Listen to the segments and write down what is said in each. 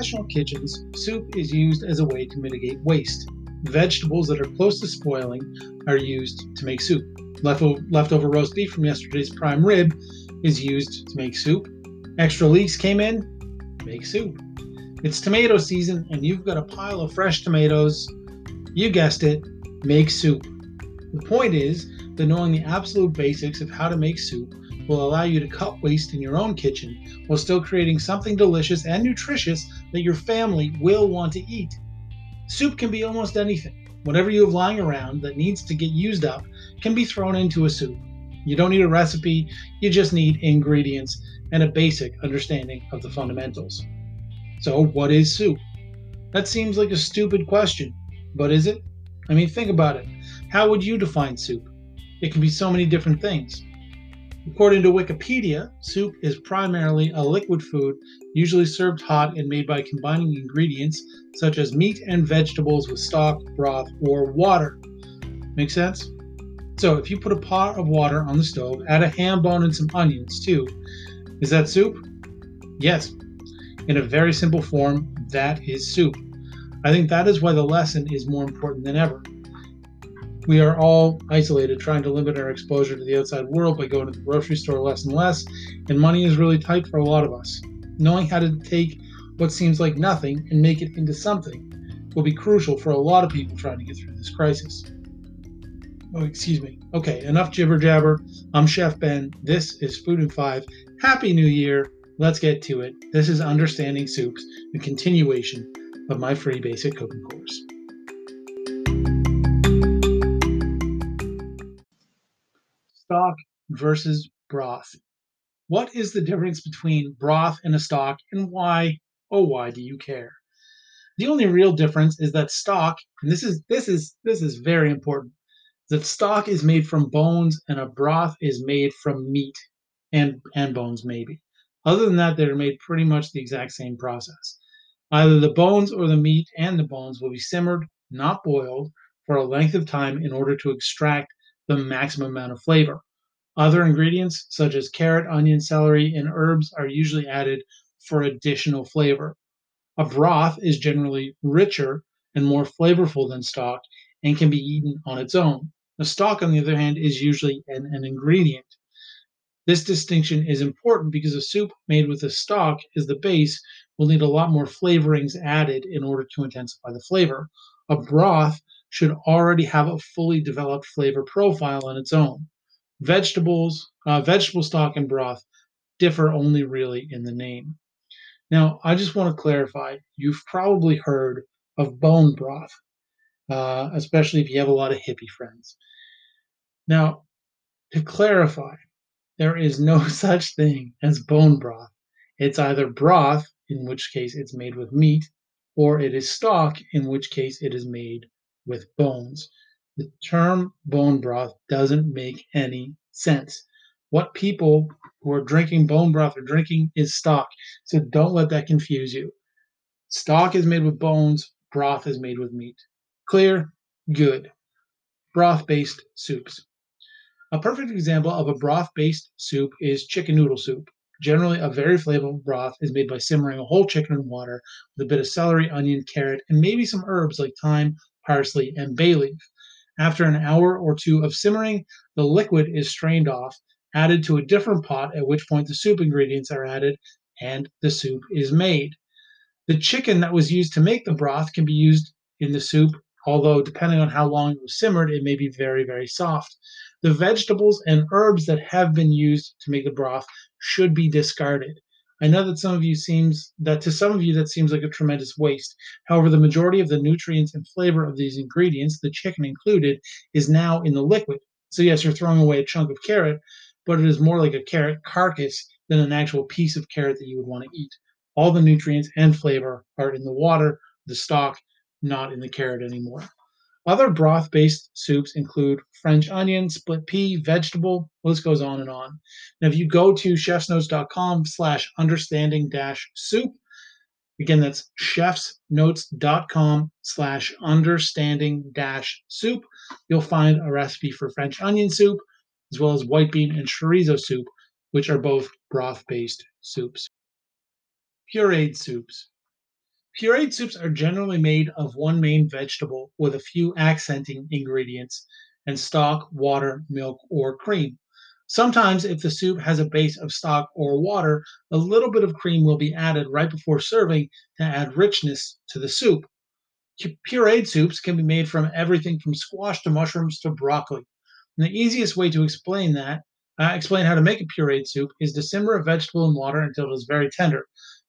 professional kitchens, soup is used as a way to mitigate waste. Vegetables that are close to spoiling are used to make soup. Leftover, leftover roast beef from yesterday's prime rib is used to make soup. Extra leeks came in, make soup. It's tomato season and you've got a pile of fresh tomatoes. You guessed it, make soup. The point is that knowing the absolute basics of how to make soup will allow you to cut waste in your own kitchen while still creating something delicious and nutritious that your family will want to eat. Soup can be almost anything. Whatever you have lying around that needs to get used up can be thrown into a soup. You don't need a recipe, you just need ingredients and a basic understanding of the fundamentals. So, what is soup? That seems like a stupid question, but is it? I mean, think about it. How would you define soup? It can be so many different things. According to Wikipedia, soup is primarily a liquid food, usually served hot and made by combining ingredients such as meat and vegetables with stock, broth, or water. Make sense? So, if you put a pot of water on the stove, add a ham bone and some onions too, is that soup? Yes, in a very simple form, that is soup. I think that is why the lesson is more important than ever. We are all isolated, trying to limit our exposure to the outside world by going to the grocery store less and less, and money is really tight for a lot of us. Knowing how to take what seems like nothing and make it into something will be crucial for a lot of people trying to get through this crisis. Oh, excuse me. Okay, enough jibber jabber. I'm Chef Ben. This is Food in Five. Happy New Year. Let's get to it. This is Understanding Soups, a continuation of my free basic cooking course. Stock versus broth. What is the difference between broth and a stock, and why, oh, why do you care? The only real difference is that stock, and this is this is this is very important, that stock is made from bones and a broth is made from meat and and bones maybe. Other than that, they're made pretty much the exact same process. Either the bones or the meat and the bones will be simmered, not boiled, for a length of time in order to extract the maximum amount of flavor. Other ingredients, such as carrot, onion, celery, and herbs, are usually added for additional flavor. A broth is generally richer and more flavorful than stock and can be eaten on its own. A stock, on the other hand, is usually an, an ingredient. This distinction is important because a soup made with a stock as the base will need a lot more flavorings added in order to intensify the flavor. A broth should already have a fully developed flavor profile on its own. Vegetables, uh, vegetable stock and broth differ only really in the name. Now, I just want to clarify you've probably heard of bone broth, uh, especially if you have a lot of hippie friends. Now, to clarify, there is no such thing as bone broth. It's either broth, in which case it's made with meat, or it is stock, in which case it is made with bones. The term bone broth doesn't make any sense. What people who are drinking bone broth are drinking is stock. So don't let that confuse you. Stock is made with bones, broth is made with meat. Clear? Good. Broth based soups. A perfect example of a broth-based soup is chicken noodle soup. Generally, a very flavorful broth is made by simmering a whole chicken in water with a bit of celery, onion, carrot, and maybe some herbs like thyme, parsley, and bay leaf. After an hour or two of simmering, the liquid is strained off, added to a different pot, at which point the soup ingredients are added, and the soup is made. The chicken that was used to make the broth can be used in the soup, although depending on how long it was simmered, it may be very, very soft. The vegetables and herbs that have been used to make the broth should be discarded. I know that some of you seems that to some of you that seems like a tremendous waste. However, the majority of the nutrients and flavor of these ingredients, the chicken included, is now in the liquid. So yes, you're throwing away a chunk of carrot, but it is more like a carrot carcass than an actual piece of carrot that you would want to eat. All the nutrients and flavor are in the water, the stock, not in the carrot anymore. Other broth based soups include French onion, split pea, vegetable, list goes on and on. Now, if you go to chefsnotes.com slash understanding dash soup, again, that's chefsnotes.com slash understanding dash soup, you'll find a recipe for French onion soup, as well as white bean and chorizo soup, which are both broth based soups. Pureed soups. Pureed soups are generally made of one main vegetable with a few accenting ingredients and stock, water, milk, or cream. Sometimes, if the soup has a base of stock or water, a little bit of cream will be added right before serving to add richness to the soup. Pureed soups can be made from everything from squash to mushrooms to broccoli. And the easiest way to explain that, uh, explain how to make a pureed soup, is to simmer a vegetable in water until it is very tender.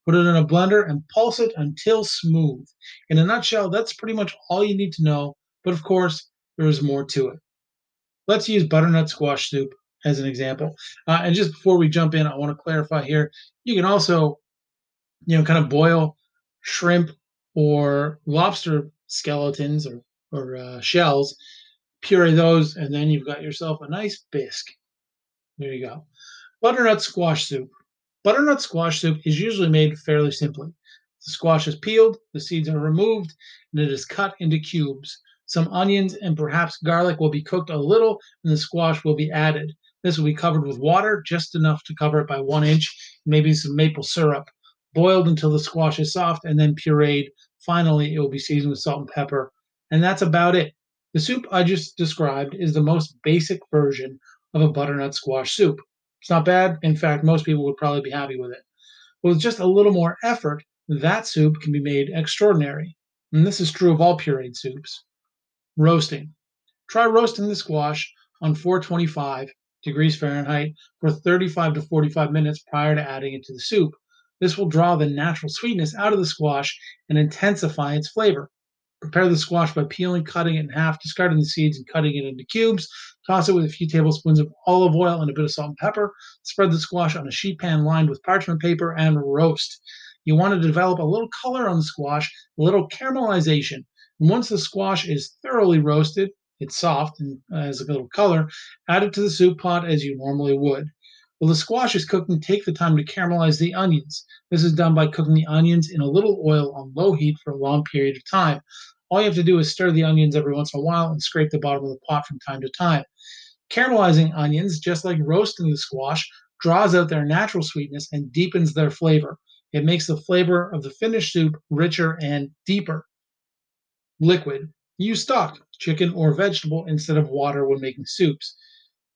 Put it in a blender and pulse it until smooth. In a nutshell, that's pretty much all you need to know, but of course, there is more to it. Let's use butternut squash soup as an example. Uh, and just before we jump in, I want to clarify here you can also, you know, kind of boil shrimp or lobster skeletons or, or uh, shells, puree those, and then you've got yourself a nice bisque. There you go. Butternut squash soup. Butternut squash soup is usually made fairly simply. The squash is peeled, the seeds are removed, and it is cut into cubes. Some onions and perhaps garlic will be cooked a little, and the squash will be added. This will be covered with water, just enough to cover it by one inch, maybe some maple syrup boiled until the squash is soft, and then pureed. Finally, it will be seasoned with salt and pepper. And that's about it. The soup I just described is the most basic version of a butternut squash soup. It's not bad. In fact, most people would probably be happy with it. With just a little more effort, that soup can be made extraordinary. And this is true of all pureed soups. Roasting. Try roasting the squash on 425 degrees Fahrenheit for 35 to 45 minutes prior to adding it to the soup. This will draw the natural sweetness out of the squash and intensify its flavor. Prepare the squash by peeling, cutting it in half, discarding the seeds, and cutting it into cubes. Toss it with a few tablespoons of olive oil and a bit of salt and pepper. Spread the squash on a sheet pan lined with parchment paper and roast. You want to develop a little color on the squash, a little caramelization. And once the squash is thoroughly roasted, it's soft and uh, has a little color, add it to the soup pot as you normally would. While the squash is cooking, take the time to caramelize the onions. This is done by cooking the onions in a little oil on low heat for a long period of time. All you have to do is stir the onions every once in a while and scrape the bottom of the pot from time to time. Caramelizing onions, just like roasting the squash, draws out their natural sweetness and deepens their flavor. It makes the flavor of the finished soup richer and deeper. Liquid. Use stock, chicken, or vegetable instead of water when making soups.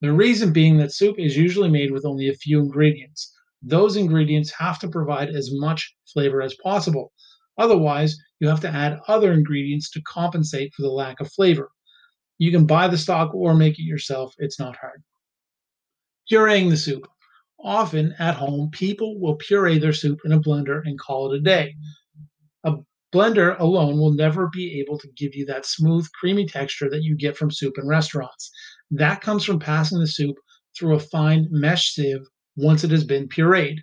The reason being that soup is usually made with only a few ingredients. Those ingredients have to provide as much flavor as possible. Otherwise, you have to add other ingredients to compensate for the lack of flavor. You can buy the stock or make it yourself, it's not hard. Pureeing the soup. Often at home, people will puree their soup in a blender and call it a day. A blender alone will never be able to give you that smooth, creamy texture that you get from soup in restaurants. That comes from passing the soup through a fine mesh sieve once it has been pureed.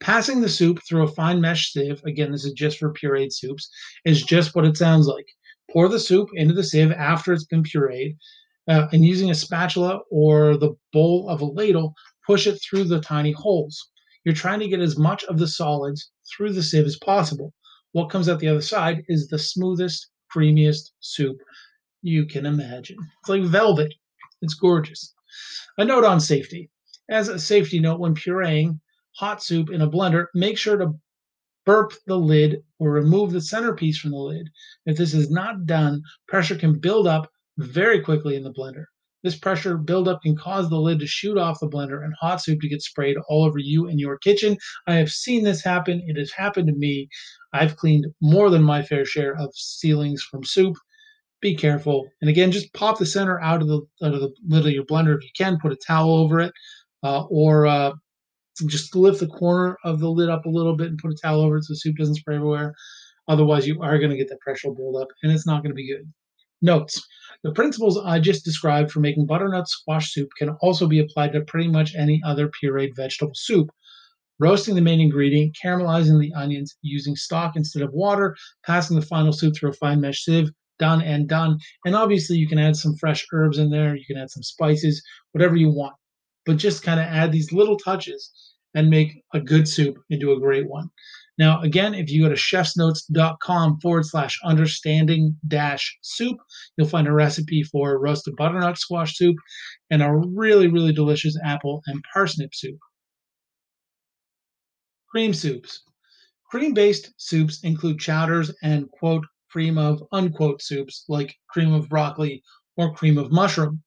Passing the soup through a fine mesh sieve, again, this is just for pureed soups, is just what it sounds like. Pour the soup into the sieve after it's been pureed, uh, and using a spatula or the bowl of a ladle, push it through the tiny holes. You're trying to get as much of the solids through the sieve as possible. What comes out the other side is the smoothest, creamiest soup you can imagine. It's like velvet. It's gorgeous. A note on safety. As a safety note, when pureeing hot soup in a blender, make sure to burp the lid or remove the centerpiece from the lid. If this is not done, pressure can build up very quickly in the blender. This pressure buildup can cause the lid to shoot off the blender and hot soup to get sprayed all over you and your kitchen. I have seen this happen. It has happened to me. I've cleaned more than my fair share of ceilings from soup be careful. And again, just pop the center out of the out of the lid of your blender if you can. Put a towel over it, uh, or uh, just lift the corner of the lid up a little bit and put a towel over it so soup doesn't spray everywhere. Otherwise, you are going to get that pressure buildup, and it's not going to be good. Notes: The principles I just described for making butternut squash soup can also be applied to pretty much any other pureed vegetable soup roasting the main ingredient, caramelizing the onions, using stock instead of water, passing the final soup through a fine mesh sieve, done and done. And obviously, you can add some fresh herbs in there, you can add some spices, whatever you want. But just kind of add these little touches and make a good soup into a great one. Now, again, if you go to chefsnotes.com forward slash understanding dash soup, you'll find a recipe for roasted butternut squash soup and a really, really delicious apple and parsnip soup. Cream soups. Cream based soups include chowders and quote cream of unquote soups like cream of broccoli or cream of mushroom.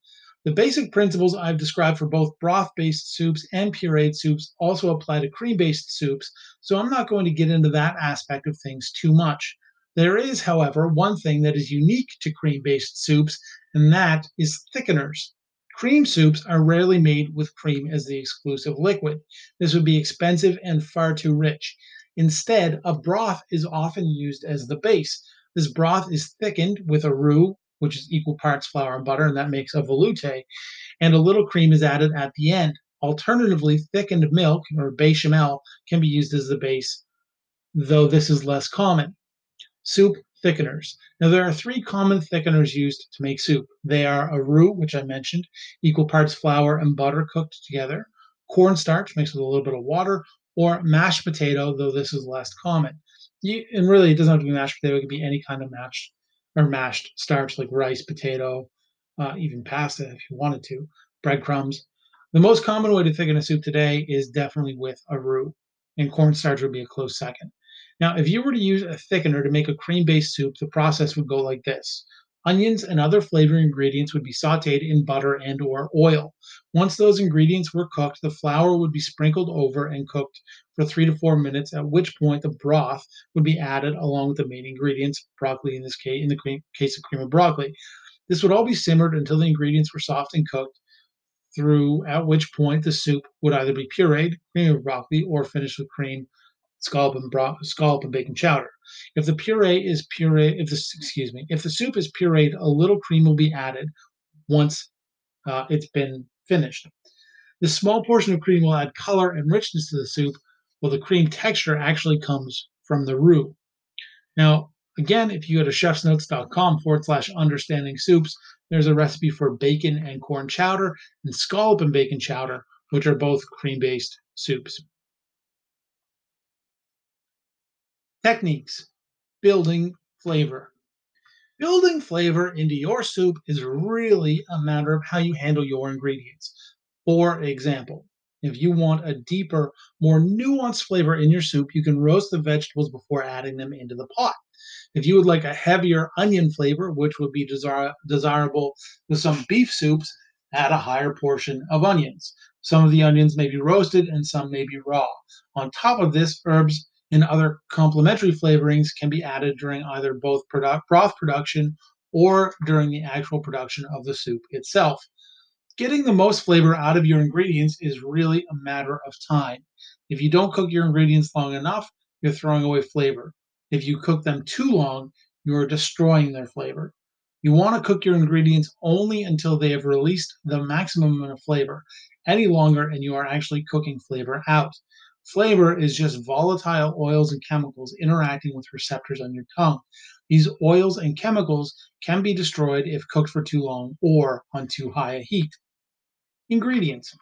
The basic principles I've described for both broth based soups and pureed soups also apply to cream based soups, so I'm not going to get into that aspect of things too much. There is, however, one thing that is unique to cream based soups, and that is thickeners. Cream soups are rarely made with cream as the exclusive liquid. This would be expensive and far too rich. Instead, a broth is often used as the base. This broth is thickened with a roux, which is equal parts flour and butter, and that makes a velouté, and a little cream is added at the end. Alternatively, thickened milk or bechamel can be used as the base, though this is less common. Soup thickeners. Now, there are three common thickeners used to make soup. They are a roux, which I mentioned, equal parts flour and butter cooked together, cornstarch mixed with a little bit of water, or mashed potato, though this is less common. You, and really, it doesn't have to be mashed potato, it could be any kind of mashed or mashed starch like rice, potato, uh, even pasta if you wanted to, breadcrumbs. The most common way to thicken a soup today is definitely with a roux, and cornstarch would be a close second. Now, if you were to use a thickener to make a cream based soup, the process would go like this Onions and other flavoring ingredients would be sauteed in butter and or oil. Once those ingredients were cooked, the flour would be sprinkled over and cooked for 3 to 4 minutes at which point the broth would be added along with the main ingredients, broccoli in this case in the case of cream of broccoli. This would all be simmered until the ingredients were soft and cooked through at which point the soup would either be pureed, cream of broccoli, or finished with cream scallop and bro- scallop and bacon chowder. If the puree is puree, if the excuse me, if the soup is pureed, a little cream will be added once uh, it's been finished. This small portion of cream will add color and richness to the soup, while the cream texture actually comes from the roux. Now, again, if you go to chefsnotes.com forward slash understanding soups, there's a recipe for bacon and corn chowder and scallop and bacon chowder, which are both cream based soups. Techniques building flavor. Building flavor into your soup is really a matter of how you handle your ingredients. For example, if you want a deeper, more nuanced flavor in your soup, you can roast the vegetables before adding them into the pot. If you would like a heavier onion flavor, which would be desir- desirable with some beef soups, add a higher portion of onions. Some of the onions may be roasted and some may be raw. On top of this, herbs and other complementary flavorings can be added during either both product, broth production or during the actual production of the soup itself. Getting the most flavor out of your ingredients is really a matter of time. If you don't cook your ingredients long enough, you're throwing away flavor. If you cook them too long, you are destroying their flavor. You want to cook your ingredients only until they have released the maximum amount of flavor. Any longer, and you are actually cooking flavor out. Flavor is just volatile oils and chemicals interacting with receptors on your tongue. These oils and chemicals can be destroyed if cooked for too long or on too high a heat. Ingredients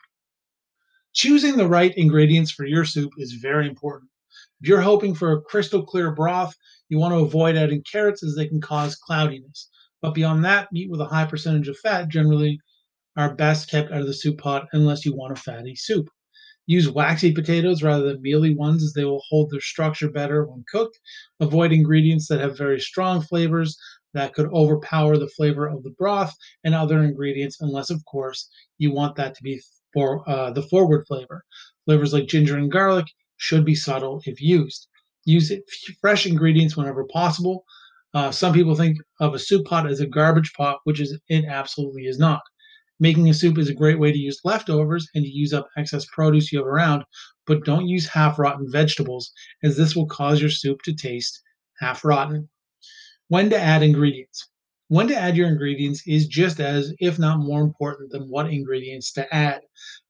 Choosing the right ingredients for your soup is very important. If you're hoping for a crystal clear broth, you want to avoid adding carrots as they can cause cloudiness. But beyond that, meat with a high percentage of fat generally are best kept out of the soup pot unless you want a fatty soup. Use waxy potatoes rather than mealy ones as they will hold their structure better when cooked. Avoid ingredients that have very strong flavors that could overpower the flavor of the broth and other ingredients, unless, of course, you want that to be for uh, the forward flavor. Flavors like ginger and garlic should be subtle if used. Use fresh ingredients whenever possible. Uh, some people think of a soup pot as a garbage pot, which is it absolutely is not. Making a soup is a great way to use leftovers and to use up excess produce you have around, but don't use half rotten vegetables, as this will cause your soup to taste half rotten. When to add ingredients. When to add your ingredients is just as, if not more important than what ingredients to add.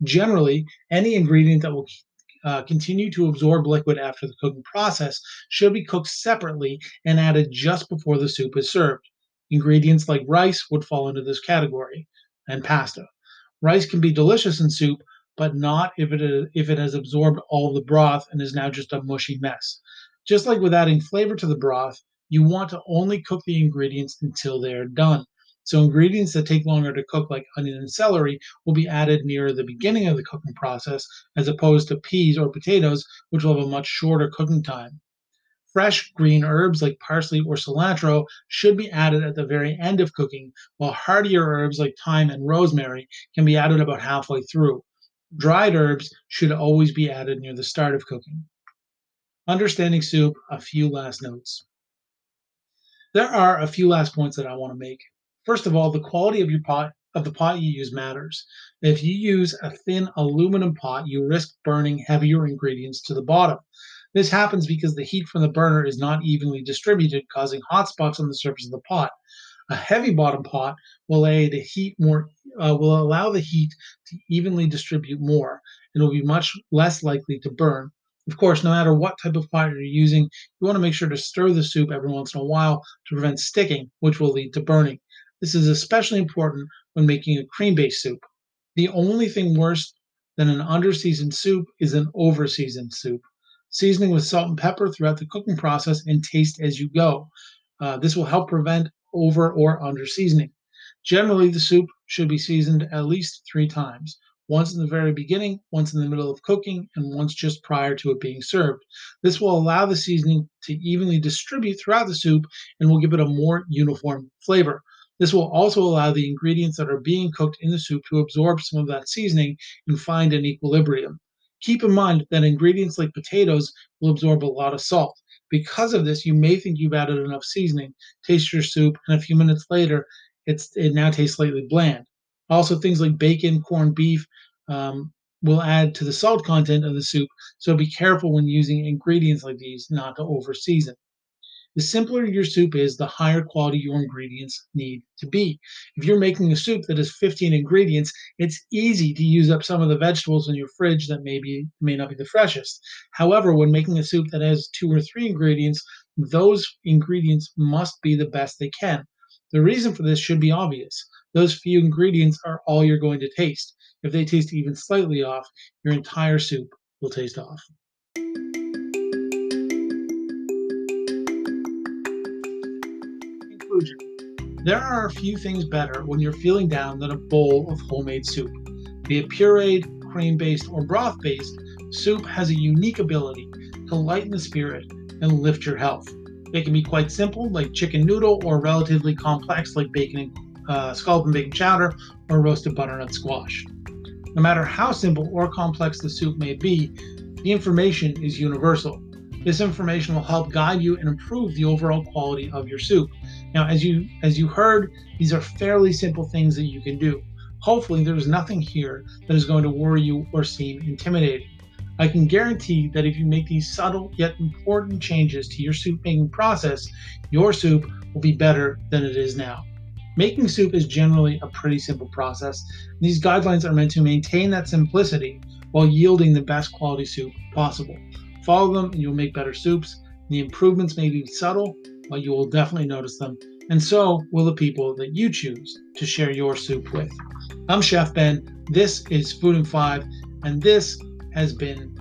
Generally, any ingredient that will uh, continue to absorb liquid after the cooking process should be cooked separately and added just before the soup is served. Ingredients like rice would fall into this category and pasta. Rice can be delicious in soup, but not if it if it has absorbed all the broth and is now just a mushy mess. Just like with adding flavor to the broth, you want to only cook the ingredients until they are done. So ingredients that take longer to cook, like onion and celery, will be added near the beginning of the cooking process, as opposed to peas or potatoes, which will have a much shorter cooking time. Fresh green herbs like parsley or cilantro should be added at the very end of cooking, while hardier herbs like thyme and rosemary can be added about halfway through. Dried herbs should always be added near the start of cooking. Understanding soup, a few last notes. There are a few last points that I want to make. First of all, the quality of your pot of the pot you use matters. If you use a thin aluminum pot, you risk burning heavier ingredients to the bottom. This happens because the heat from the burner is not evenly distributed, causing hot spots on the surface of the pot. A heavy bottom pot will allow the heat more uh, will allow the heat to evenly distribute more and will be much less likely to burn. Of course, no matter what type of pot you're using, you want to make sure to stir the soup every once in a while to prevent sticking, which will lead to burning. This is especially important when making a cream-based soup. The only thing worse than an under-seasoned soup is an over-seasoned soup seasoning with salt and pepper throughout the cooking process, and taste as you go. Uh, this will help prevent over or under seasoning. Generally, the soup should be seasoned at least three times once in the very beginning, once in the middle of cooking, and once just prior to it being served. This will allow the seasoning to evenly distribute throughout the soup and will give it a more uniform flavor. This will also allow the ingredients that are being cooked in the soup to absorb some of that seasoning and find an equilibrium. Keep in mind that ingredients like potatoes will absorb a lot of salt. Because of this, you may think you've added enough seasoning, taste your soup, and a few minutes later, it's it now tastes slightly bland. Also, things like bacon, corned beef um, will add to the salt content of the soup, so be careful when using ingredients like these not to over season. The simpler your soup is, the higher quality your ingredients need to be. If you're making a soup that has 15 ingredients, it's easy to use up some of the vegetables in your fridge that maybe may not be the freshest. However, when making a soup that has two or three ingredients, those ingredients must be the best they can. The reason for this should be obvious. Those few ingredients are all you're going to taste. If they taste even slightly off, your entire soup will taste off. There are a few things better when you're feeling down than a bowl of homemade soup. Be it pureed, cream based, or broth based, soup has a unique ability to lighten the spirit and lift your health. It can be quite simple, like chicken noodle, or relatively complex, like bacon and uh, scallop and bacon chowder, or roasted butternut squash. No matter how simple or complex the soup may be, the information is universal. This information will help guide you and improve the overall quality of your soup. Now, as you as you heard, these are fairly simple things that you can do. Hopefully, there's nothing here that is going to worry you or seem intimidating. I can guarantee that if you make these subtle yet important changes to your soup making process, your soup will be better than it is now. Making soup is generally a pretty simple process. These guidelines are meant to maintain that simplicity while yielding the best quality soup possible. Follow them and you'll make better soups. The improvements may be subtle, but you will definitely notice them, and so will the people that you choose to share your soup with. I'm Chef Ben. This is Food in Five, and this has been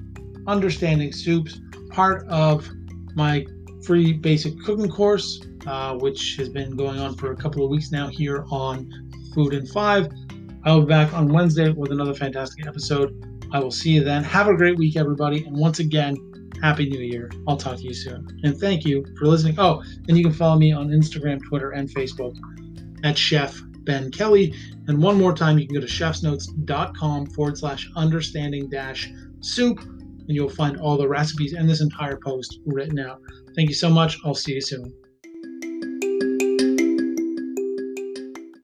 Understanding Soups, part of my free basic cooking course, uh, which has been going on for a couple of weeks now here on Food in Five. I'll be back on Wednesday with another fantastic episode. I will see you then. Have a great week, everybody. And once again, Happy New Year. I'll talk to you soon. And thank you for listening. Oh, and you can follow me on Instagram, Twitter, and Facebook at Chef Ben Kelly. And one more time, you can go to chefsnotes.com forward slash understanding dash soup, and you'll find all the recipes and this entire post written out. Thank you so much. I'll see you soon.